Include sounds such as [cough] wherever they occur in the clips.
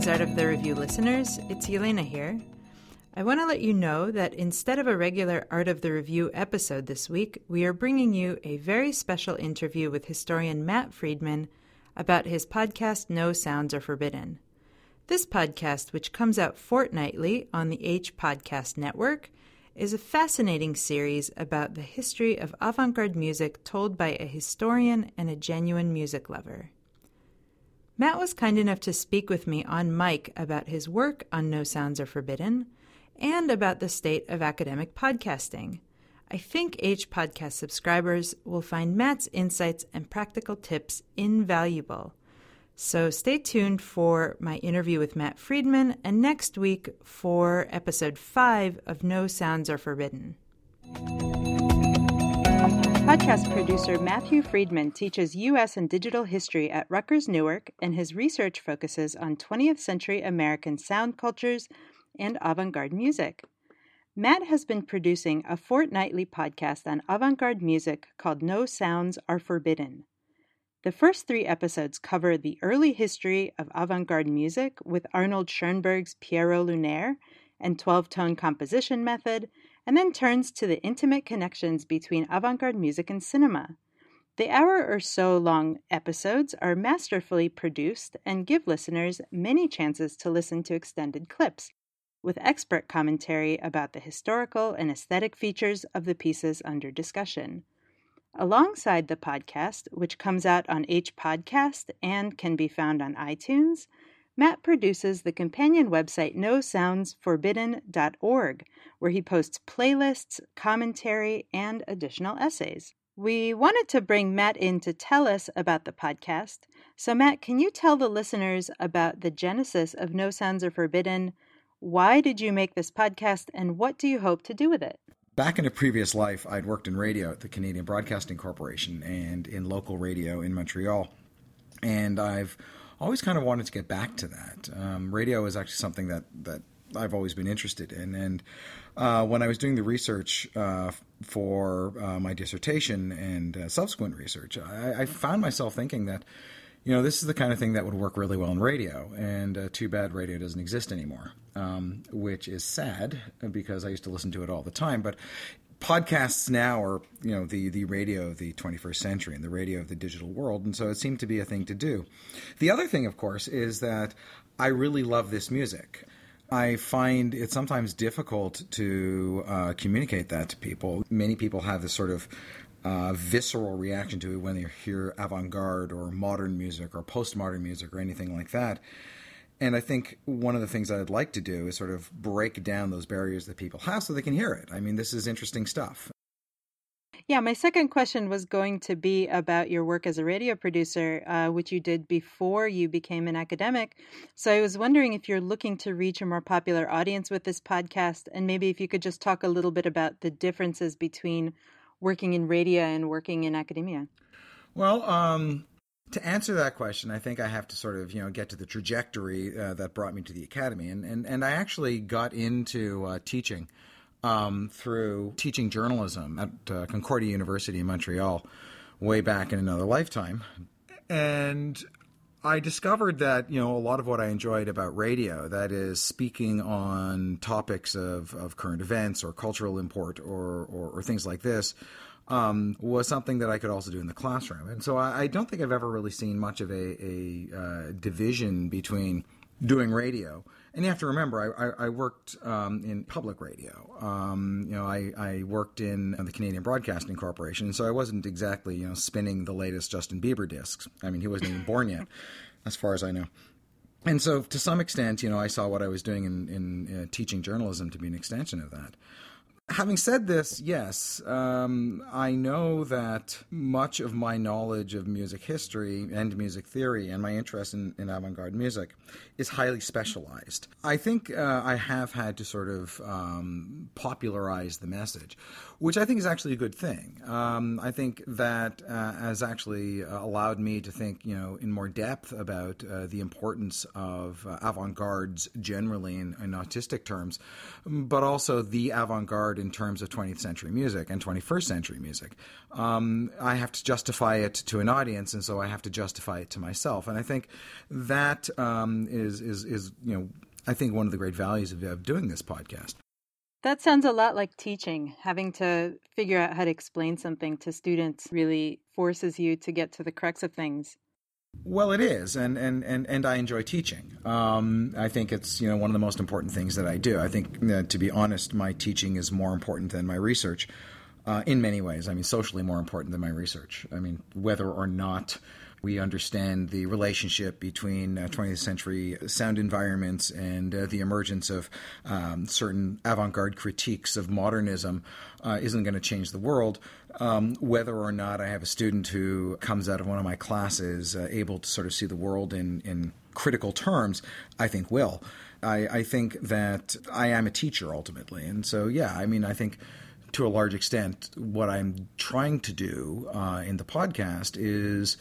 Greetings, Art of the Review listeners. It's Elena here. I want to let you know that instead of a regular Art of the Review episode this week, we are bringing you a very special interview with historian Matt Friedman about his podcast No Sounds Are Forbidden. This podcast, which comes out fortnightly on the H Podcast Network, is a fascinating series about the history of avant garde music told by a historian and a genuine music lover. Matt was kind enough to speak with me on mic about his work on No Sounds Are Forbidden and about the state of academic podcasting. I think H podcast subscribers will find Matt's insights and practical tips invaluable. So stay tuned for my interview with Matt Friedman and next week for episode 5 of No Sounds Are Forbidden. Podcast producer Matthew Friedman teaches U.S. and digital history at Rutgers Newark, and his research focuses on 20th century American sound cultures and avant garde music. Matt has been producing a fortnightly podcast on avant garde music called No Sounds Are Forbidden. The first three episodes cover the early history of avant garde music with Arnold Schoenberg's Pierrot Lunaire and 12 tone composition method and then turns to the intimate connections between avant garde music and cinema. The hour or so long episodes are masterfully produced and give listeners many chances to listen to extended clips, with expert commentary about the historical and aesthetic features of the pieces under discussion. Alongside the podcast, which comes out on H Podcast and can be found on iTunes, Matt produces the companion website nosoundsforbidden.org, where he posts playlists, commentary, and additional essays. We wanted to bring Matt in to tell us about the podcast. So, Matt, can you tell the listeners about the genesis of No Sounds Are Forbidden? Why did you make this podcast, and what do you hope to do with it? Back in a previous life, I'd worked in radio at the Canadian Broadcasting Corporation and in local radio in Montreal. And I've always kind of wanted to get back to that. Um, radio is actually something that that I've always been interested in, and uh, when I was doing the research uh, for uh, my dissertation and uh, subsequent research, I, I, found myself thinking that. You know, this is the kind of thing that would work really well in radio, and uh, too bad radio doesn't exist anymore, um, which is sad because I used to listen to it all the time. But podcasts now are you know the the radio of the 21st century and the radio of the digital world and so it seemed to be a thing to do the other thing of course is that i really love this music I find it sometimes difficult to uh, communicate that to people. Many people have this sort of uh, visceral reaction to it when they hear avant garde or modern music or postmodern music or anything like that. And I think one of the things I'd like to do is sort of break down those barriers that people have so they can hear it. I mean, this is interesting stuff. Yeah, my second question was going to be about your work as a radio producer, uh, which you did before you became an academic. So I was wondering if you're looking to reach a more popular audience with this podcast, and maybe if you could just talk a little bit about the differences between working in radio and working in academia. Well, um, to answer that question, I think I have to sort of you know get to the trajectory uh, that brought me to the academy, and and, and I actually got into uh, teaching um, through teaching journalism at uh, Concordia University in Montreal, way back in another lifetime, and I discovered that you know a lot of what I enjoyed about radio, that is speaking on topics of, of current events or cultural import or, or, or things like this um, was something that I could also do in the classroom. And so I, I don't think I've ever really seen much of a, a uh, division between doing radio. And you have to remember, I, I, I worked um, in public radio. Um, you know, I, I worked in the Canadian Broadcasting Corporation, so I wasn't exactly you know spinning the latest Justin Bieber discs. I mean, he wasn't even born yet, [laughs] as far as I know. And so, to some extent, you know, I saw what I was doing in, in uh, teaching journalism to be an extension of that. Having said this, yes, um, I know that much of my knowledge of music history and music theory and my interest in, in avant garde music is highly specialized. I think uh, I have had to sort of um, popularize the message, which I think is actually a good thing. Um, I think that uh, has actually allowed me to think, you know, in more depth about uh, the importance of uh, avant gardes generally in, in, artistic terms, but also the avant garde in terms of 20th century music and 21st century music. Um, I have to justify it to an audience, and so I have to justify it to myself. And I think that um, is is is you know I think one of the great values of, of doing this podcast. That sounds a lot like teaching. Having to figure out how to explain something to students really forces you to get to the crux of things. Well, it is, and and and, and I enjoy teaching. Um, I think it's you know one of the most important things that I do. I think to be honest, my teaching is more important than my research. Uh, in many ways, I mean, socially more important than my research. I mean, whether or not we understand the relationship between uh, 20th century sound environments and uh, the emergence of um, certain avant garde critiques of modernism uh, isn't going to change the world. Um, whether or not I have a student who comes out of one of my classes uh, able to sort of see the world in, in critical terms, I think will. I, I think that I am a teacher ultimately. And so, yeah, I mean, I think to a large extent, what I'm trying to do uh, in the podcast is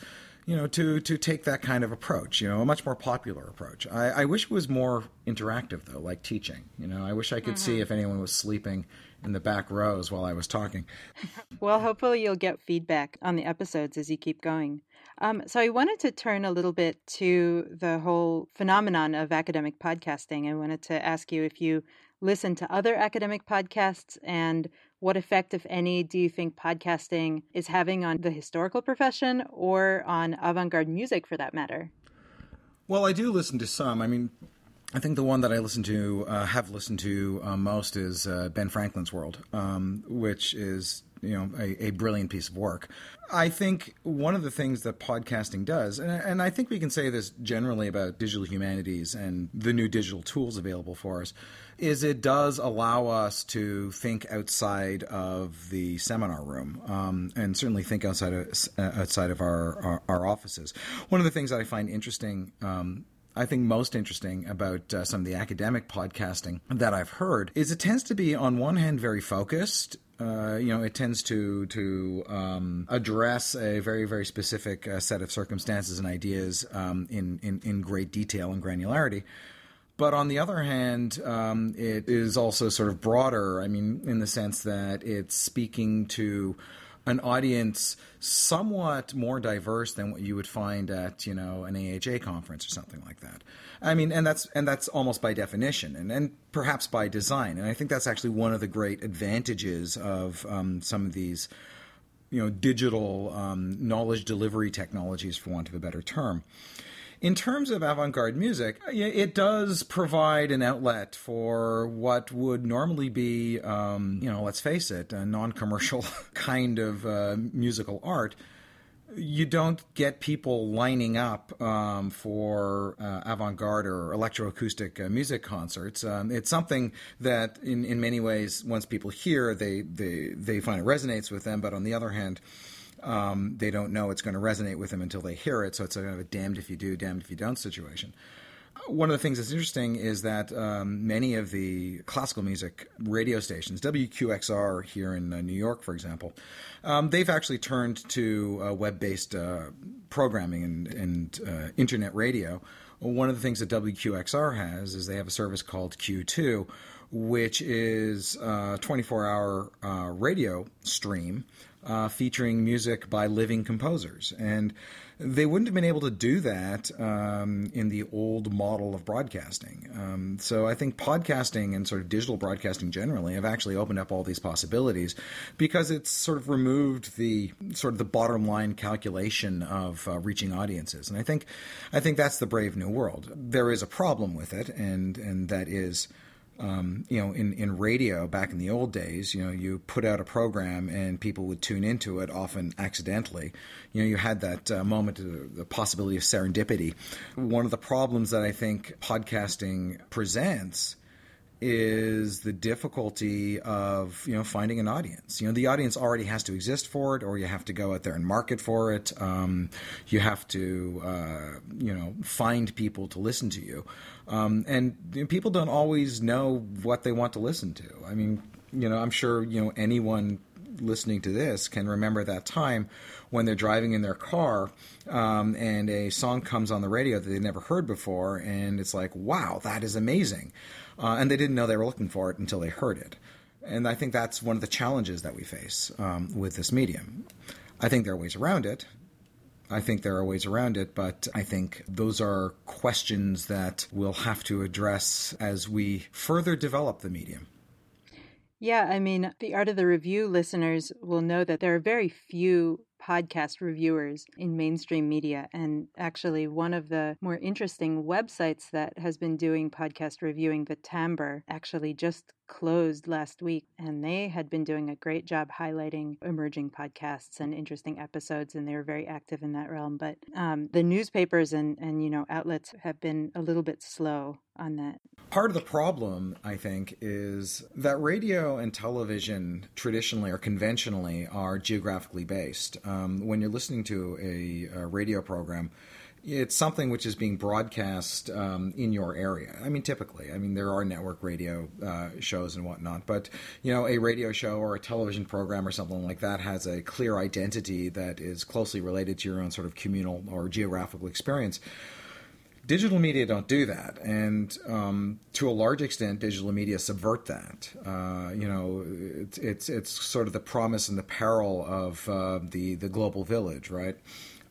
you know, to to take that kind of approach, you know, a much more popular approach. I, I wish it was more interactive though, like teaching. You know, I wish I could mm-hmm. see if anyone was sleeping in the back rows while I was talking. [laughs] well, hopefully you'll get feedback on the episodes as you keep going. Um, so I wanted to turn a little bit to the whole phenomenon of academic podcasting. I wanted to ask you if you listen to other academic podcasts and what effect, if any, do you think podcasting is having on the historical profession or on avant garde music for that matter? Well, I do listen to some. I mean, I think the one that I listen to, uh, have listened to uh, most, is uh, Ben Franklin's World, um, which is you know a, a, brilliant piece of work. I think one of the things that podcasting does, and, and, I think we can say this generally about digital humanities and the new digital tools available for us, is it does allow us to think outside of the seminar room um, and certainly think outside of outside of our, our, our offices. One of the things that I find interesting. Um, I think most interesting about uh, some of the academic podcasting that I've heard is it tends to be, on one hand, very focused uh, you know, it tends to to um, address a very very specific uh, set of circumstances and ideas um, in, in in great detail and granularity. But on the other hand, um, it is also sort of broader. I mean, in the sense that it's speaking to an audience somewhat more diverse than what you would find at you know an AHA conference or something like that. I mean, and that's and that's almost by definition, and and perhaps by design. And I think that's actually one of the great advantages of um, some of these, you know, digital um, knowledge delivery technologies, for want of a better term. In terms of avant garde music, it does provide an outlet for what would normally be, um, you know, let's face it, a non commercial [laughs] kind of uh, musical art you don't get people lining up um, for uh, avant-garde or electroacoustic uh, music concerts. Um, it's something that, in, in many ways, once people hear, they, they they find it resonates with them. But on the other hand, um, they don't know it's going to resonate with them until they hear it. So it's a kind of a damned if you do, damned if you don't situation one of the things that's interesting is that um, many of the classical music radio stations, WQXR here in uh, New York, for example, um, they've actually turned to uh, web based uh, programming and, and uh, internet radio. One of the things that WQXR has is they have a service called Q2, which is a 24 hour uh, radio stream uh, featuring music by living composers. And they wouldn't have been able to do that um, in the old model of broadcasting. Um, so I think podcasting and sort of digital broadcasting generally have actually opened up all these possibilities because it's sort of removed the sort of the bottom line calculation of uh, reaching audiences. And I think I think that's the brave new world. There is a problem with it, and and that is um, you know, in, in radio back in the old days, you know, you put out a program and people would tune into it often accidentally. You know, you had that uh, moment, of the possibility of serendipity. One of the problems that I think podcasting presents is the difficulty of you know finding an audience. You know, the audience already has to exist for it, or you have to go out there and market for it. Um, you have to uh, you know find people to listen to you, um, and you know, people don't always know what they want to listen to. I mean, you know, I'm sure you know anyone listening to this can remember that time when they're driving in their car um, and a song comes on the radio that they've never heard before, and it's like, wow, that is amazing uh, and they didn't know they were looking for it until they heard it. And I think that's one of the challenges that we face um, with this medium. I think there are ways around it. I think there are ways around it, but I think those are questions that we'll have to address as we further develop the medium. Yeah, I mean, the Art of the Review listeners will know that there are very few podcast reviewers in mainstream media. And actually, one of the more interesting websites that has been doing podcast reviewing, the Timbre, actually just closed last week and they had been doing a great job highlighting emerging podcasts and interesting episodes and they were very active in that realm but um, the newspapers and, and you know outlets have been a little bit slow on that. Part of the problem i think is that radio and television traditionally or conventionally are geographically based. Um, when you're listening to a, a radio program it's something which is being broadcast um, in your area. I mean, typically, I mean, there are network radio uh, shows and whatnot, but you know, a radio show or a television program or something like that has a clear identity that is closely related to your own sort of communal or geographical experience. Digital media don't do that, and um, to a large extent, digital media subvert that. Uh, you know, it's, it's it's sort of the promise and the peril of uh, the the global village, right?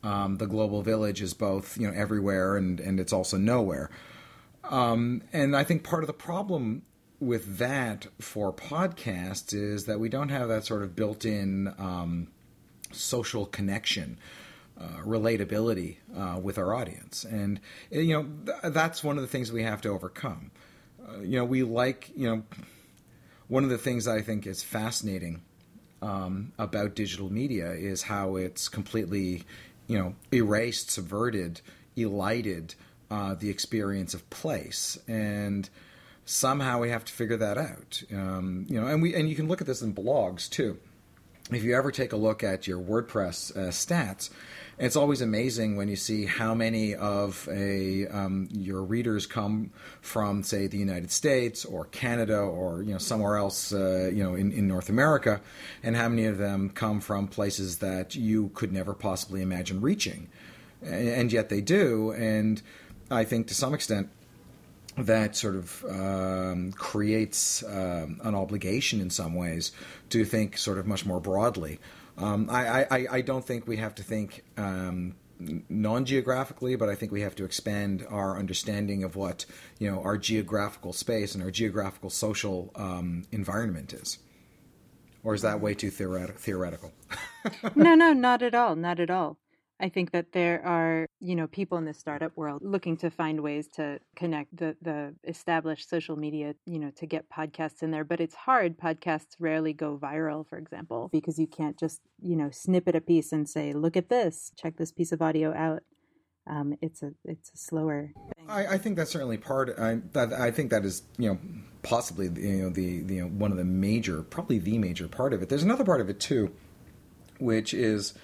Um, the global village is both you know everywhere and and it's also nowhere. Um, and I think part of the problem with that for podcasts is that we don't have that sort of built-in um, social connection. Uh, relatability uh, with our audience, and you know th- that's one of the things we have to overcome. Uh, you know, we like you know one of the things I think is fascinating um, about digital media is how it's completely you know, erased, subverted, elided uh, the experience of place, and somehow we have to figure that out. Um, you know, and we and you can look at this in blogs too. If you ever take a look at your WordPress uh, stats, it's always amazing when you see how many of a um, your readers come from, say, the United States or Canada or you know somewhere else, uh, you know, in, in North America, and how many of them come from places that you could never possibly imagine reaching, and yet they do. And I think to some extent that sort of um, creates um, an obligation in some ways to think sort of much more broadly um, I, I, I don't think we have to think um, non-geographically, but I think we have to expand our understanding of what you know our geographical space and our geographical social um, environment is. Or is that way too theoretical? [laughs] no, no, not at all, not at all. I think that there are, you know, people in the startup world looking to find ways to connect the the established social media, you know, to get podcasts in there, but it's hard. Podcasts rarely go viral, for example, because you can't just, you know, snippet a piece and say, "Look at this, check this piece of audio out." Um, it's a it's a slower. Thing. I, I think that's certainly part. I that I think that is you know possibly you know the, the you know one of the major, probably the major part of it. There's another part of it too, which is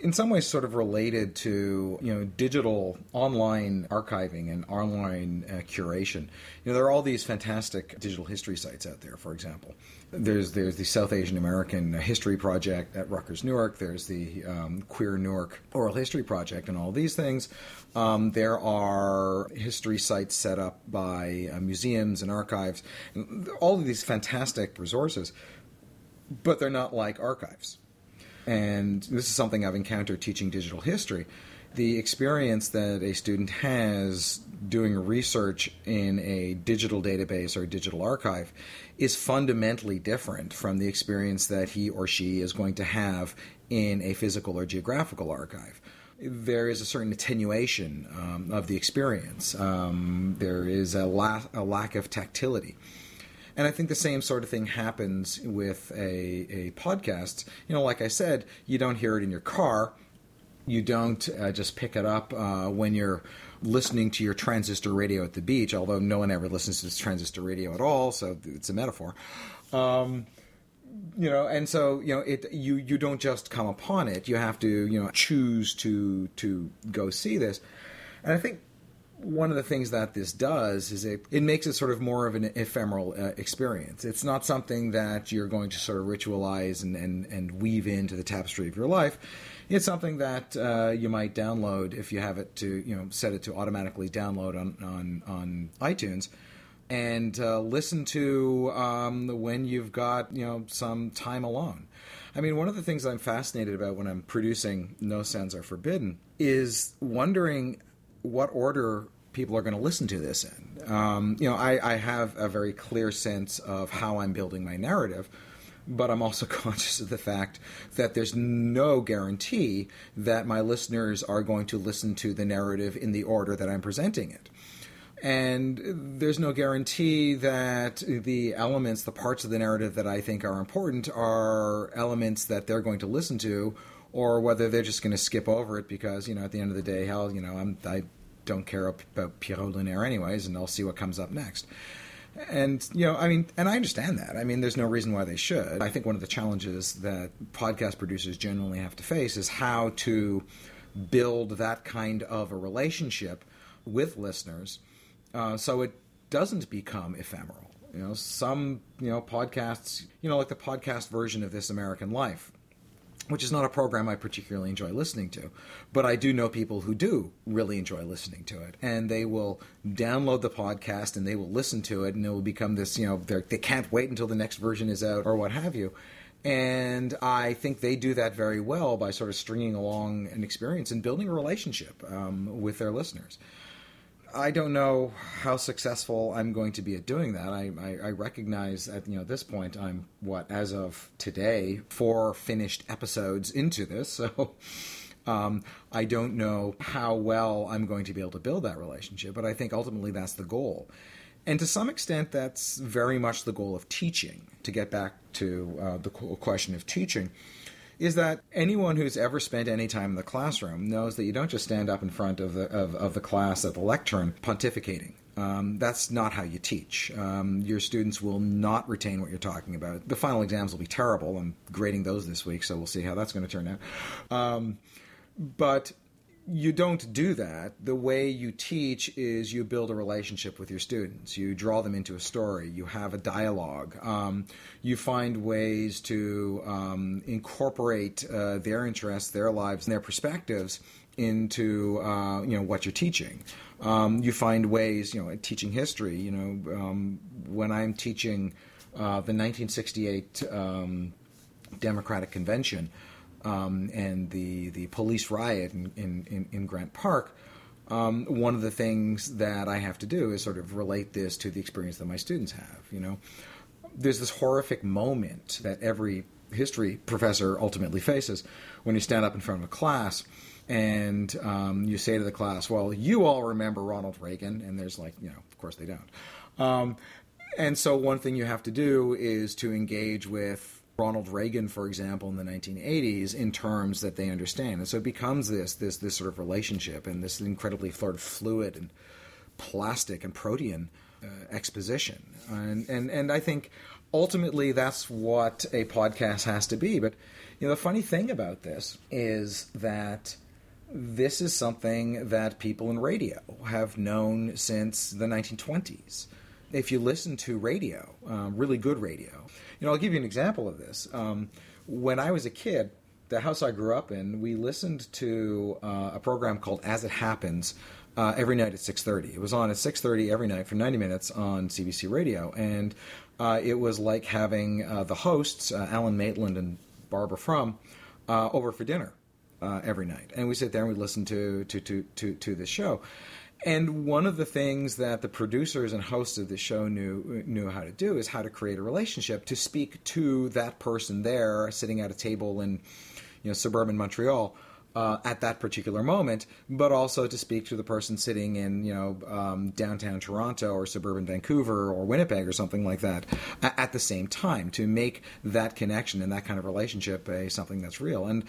in some ways sort of related to you know digital online archiving and online uh, curation. You know there are all these fantastic digital history sites out there. For example, there's there's the South Asian American History Project at Rutgers Newark. There's the um, Queer Newark Oral History Project, and all these things. Um, there are history sites set up by uh, museums and archives. All of these fantastic resources, but they're not like archives and this is something I've encountered teaching digital history. The experience that a student has doing research in a digital database or a digital archive is fundamentally different from the experience that he or she is going to have in a physical or geographical archive there is a certain attenuation um, of the experience. Um, there is a, la- a, lack of tactility. And I think the same sort of thing happens with a, a podcast. You know, like I said, you don't hear it in your car. You don't uh, just pick it up uh, when you're listening to your transistor radio at the beach, although no one ever listens to this transistor radio at all, so it's a metaphor. Um, you know, and so you know, it you you don't just come upon it. You have to you know choose to to go see this, and I think one of the things that this does is it, it makes it sort of more of an ephemeral uh, experience. It's not something that you're going to sort of ritualize and, and, and weave into the tapestry of your life. It's something that uh, you might download if you have it to, you know, set it to automatically download on, on, on iTunes. and uh, listen to um, when you've got you know some time alone. I mean, one of the things I'm fascinated about when I'm producing No Sounds Are Forbidden is wondering what order people are going to listen to this in. Um, you know, I, I have a very clear sense of how I'm building my narrative but I'm also [laughs] conscious of the fact that there's no guarantee that my listeners are going to listen to the narrative in the order that I'm presenting it. And there's no guarantee that the elements, the parts of the narrative that I think are important, are elements that they're going to listen to, or whether they're just going to skip over it because, you know, at the end of the day, hell, you know, I'm, I don't care about Pierrot Lunaire anyways, and I'll see what comes up next. And, you know, I mean, and I understand that. I mean, there's no reason why they should. I think one of the challenges that podcast producers generally have to face is how to build that kind of a relationship with listeners uh, so it doesn't become ephemeral. You know, some you know podcasts, you know, like the podcast version of This American Life, which is not a program I particularly enjoy listening to, but I do know people who do really enjoy listening to it, and they will download the podcast and they will listen to it, and it will become this, you know, they can't wait until the next version is out or what have you. And I think they do that very well by sort of stringing along an experience and building a relationship um, with their listeners. I don't know how successful I'm going to be at doing that. I, I, I, recognize at you know this point I'm what as of today four finished episodes into this, [laughs] so um, I don't know how well I'm going to be able to build that relationship. But I think ultimately that's the goal, and to some extent that's very much the goal of teaching. To get back to uh, the question of teaching is that anyone who's ever spent any time in the classroom knows that you don't just stand up in front of the, of, of the class at the lectern pontificating. Um, that's not how you teach. Um, your students will not retain what you're talking about. The final exams will be terrible. I'm grading those this week, so we'll see how that's going to turn out. Um, but you don't do that. The way you teach is you build a relationship with your students. You draw them into a story. You have a dialogue. Um, you find ways to um, incorporate uh, their interests, their lives, and their perspectives into uh, you know what you're teaching. Um, you find ways, you know, teaching history. You know, um, when I'm teaching uh, the 1968 um, Democratic Convention um, and the the police riot in in, in Grant Park. Um, one of the things that I have to do is sort of relate this to the experience that my students have. You know, there's this horrific moment that every history professor ultimately faces when you stand up in front of a class and um, you say to the class, "Well, you all remember Ronald Reagan," and there's like, you know, of course they don't. Um, and so one thing you have to do is to engage with Ronald Reagan, for example, in the 1980s, in terms that they understand, and so it becomes this this this sort of relationship and this incredibly sort of fluid and plastic and protean uh, exposition, and and and I think ultimately that's what a podcast has to be. But you know, the funny thing about this is that this is something that people in radio have known since the 1920s. If you listen to radio, um, really good radio, you know, I'll give you an example of this. Um, when I was a kid, the house I grew up in, we listened to uh, a program called As It Happens uh, every night at 6.30. It was on at 6.30 every night for 90 minutes on CBC Radio. And uh, it was like having uh, the hosts, uh, Alan Maitland and Barbara Frum, uh, over for dinner every night. And we sit there and we listen to, to, to, to, to this show. And one of the things that the producers and hosts of the show knew knew how to do is how to create a relationship to speak to that person there sitting at a table in you know suburban Montreal uh, at that particular moment, but also to speak to the person sitting in you know um, downtown Toronto or suburban Vancouver or Winnipeg or something like that at the same time to make that connection and that kind of relationship a something that's real and.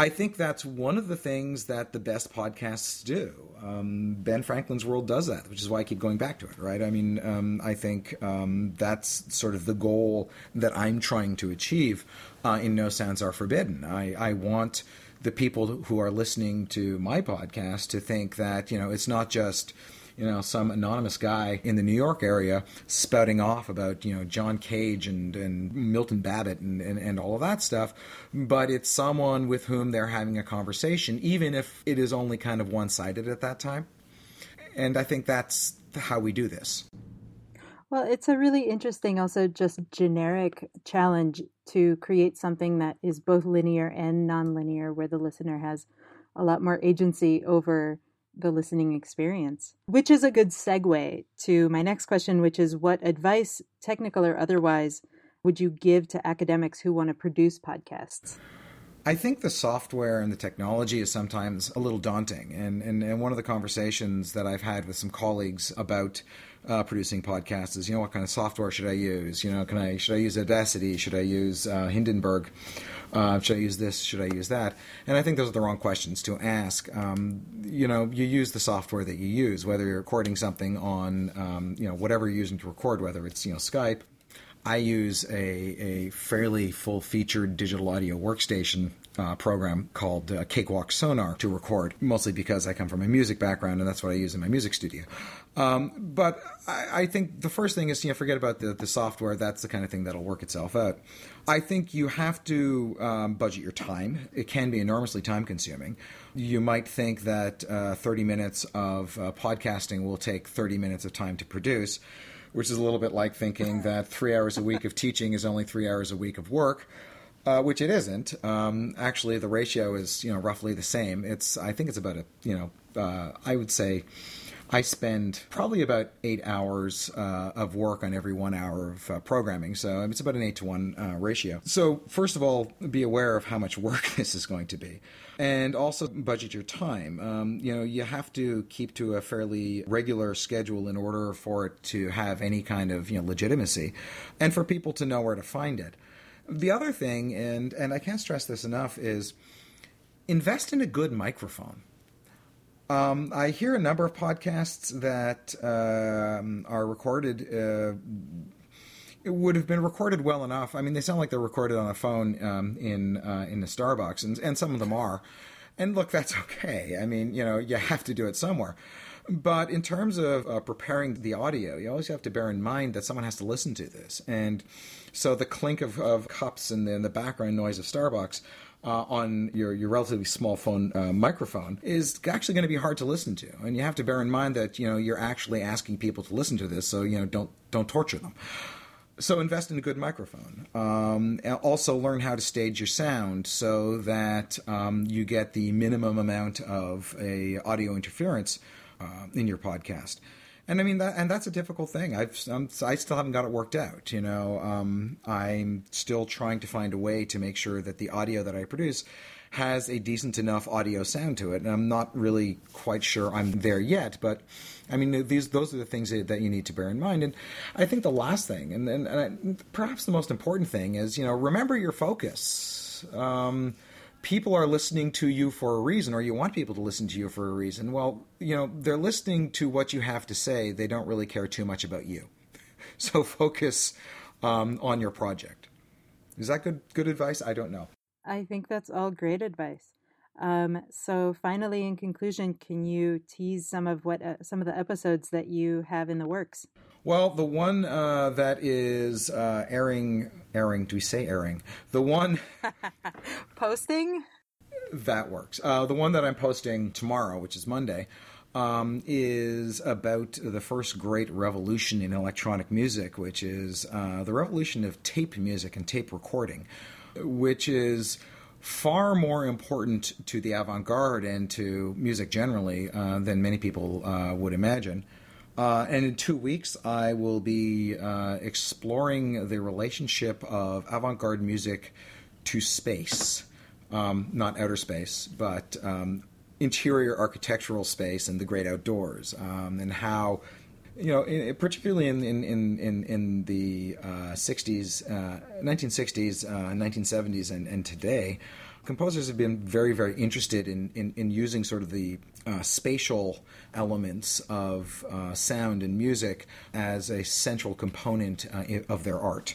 I think that's one of the things that the best podcasts do. Um, ben Franklin's World does that, which is why I keep going back to it, right? I mean, um, I think um, that's sort of the goal that I'm trying to achieve uh, in No Sounds Are Forbidden. I, I want the people who are listening to my podcast to think that, you know, it's not just you know, some anonymous guy in the New York area spouting off about, you know, John Cage and, and Milton Babbitt and, and, and all of that stuff, but it's someone with whom they're having a conversation, even if it is only kind of one sided at that time. And I think that's how we do this. Well, it's a really interesting, also just generic challenge to create something that is both linear and nonlinear, where the listener has a lot more agency over the listening experience. Which is a good segue to my next question, which is what advice, technical or otherwise, would you give to academics who want to produce podcasts? I think the software and the technology is sometimes a little daunting. And, and, and one of the conversations that I've had with some colleagues about uh, producing podcasts is, you know, what kind of software should I use? You know, can I should I use Audacity? Should I use uh, Hindenburg? Uh, should I use this? Should I use that? And I think those are the wrong questions to ask. Um, you know, you use the software that you use, whether you're recording something on, um, you know, whatever you're using to record, whether it's you know Skype. I use a, a fairly full featured digital audio workstation uh, program called uh, Cakewalk Sonar to record, mostly because I come from a music background and that's what I use in my music studio. Um, but I, I, think the first thing is you know forget about the, the software. That's the kind of thing that'll work itself out. I think you have to um, budget your time. It can be enormously time consuming. You might think that uh, 30 minutes of uh, podcasting will take 30 minutes of time to produce, which is a little bit like thinking that three hours a week of teaching is only three hours a week of work. Uh, which it isn't. Um, actually, the ratio is you know roughly the same. It's I think it's about a you know uh, I would say I spend probably about eight hours uh, of work on every one hour of uh, programming. So it's about an eight to one uh, ratio. So, first of all, be aware of how much [laughs] work this is going to be. And also budget your time. Um, you know, you have to keep to a fairly regular schedule in order for it to have any kind of you know legitimacy, and for people to know where to find it. The other thing, and and I can't stress this enough, is invest in a good microphone. Um, I hear a number of podcasts that um, are recorded. Uh, it would have been recorded well enough. I mean, they sound like they're recorded on a phone um, in uh, in the Starbucks, and, and some of them are. And look, that's okay. I mean, you know, you have to do it somewhere. But in terms of uh, preparing the audio, you always have to bear in mind that someone has to listen to this. And so the clink of, of cups and the, the background noise of Starbucks uh, on your, your relatively small phone uh, microphone is actually going to be hard to listen to. And you have to bear in mind that you know you're actually asking people to listen to this, so you know don't don't torture them. So invest in a good microphone. Um, also learn how to stage your sound so that um, you get the minimum amount of a audio interference uh, in your podcast and I mean that, and that's a difficult thing. I've I'm, i still haven't got it worked out. You know, um, I'm still trying to find a way to make sure that the audio that I produce has a decent enough audio sound to it, and I'm not really quite sure I'm there yet. But I mean, these those are the things that you need to bear in mind. And I think the last thing, and, and, and perhaps the most important thing, is you know remember your focus. Um, people are listening to you for a reason, or you want people to listen to you for a reason. Well, you know, they're listening to what you have to say. They don't really care too much about you. [laughs] So focus um, on your project. Is that good? Good advice? I don't know. I think that's all great advice. Um, so, finally, in conclusion, can you tease some of what uh, some of the episodes that you have in the works? Well, the one uh, that is uh, airing, airing. Do we say airing? The one [laughs] posting. That works. Uh, the one that I'm posting tomorrow, which is Monday, um, is about the first great revolution in electronic music, which is uh, the revolution of tape music and tape recording, which is far more important to the avant garde and to music generally uh, than many people uh, would imagine. Uh, and in two weeks, I will be uh, exploring the relationship of avant garde music to space. Um, not outer space, but um, interior architectural space and the great outdoors, um, and how, you know, in, particularly in, in, in, in the uh, 60s, 1960s, 1970s, and, and today, composers have been very, very interested in, in, in using sort of the uh, spatial elements of uh, sound and music as a central component uh, of their art.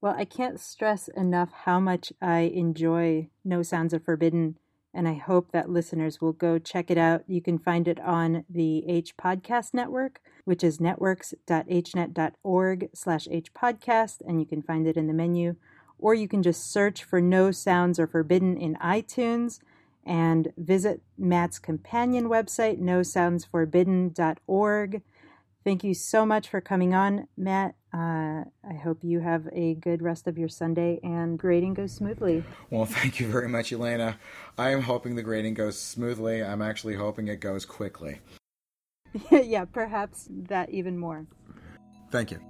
Well, I can't stress enough how much I enjoy No Sounds Are Forbidden, and I hope that listeners will go check it out. You can find it on the H Podcast Network, which is networks.hnet.org slash hpodcast, and you can find it in the menu. Or you can just search for No Sounds Are Forbidden in iTunes and visit Matt's companion website, nosoundsforbidden.org. Thank you so much for coming on, Matt. Uh, I hope you have a good rest of your Sunday and grading goes smoothly. Well, [laughs] thank you very much, Elena. I am hoping the grading goes smoothly. I'm actually hoping it goes quickly. [laughs] yeah, perhaps that even more. Thank you.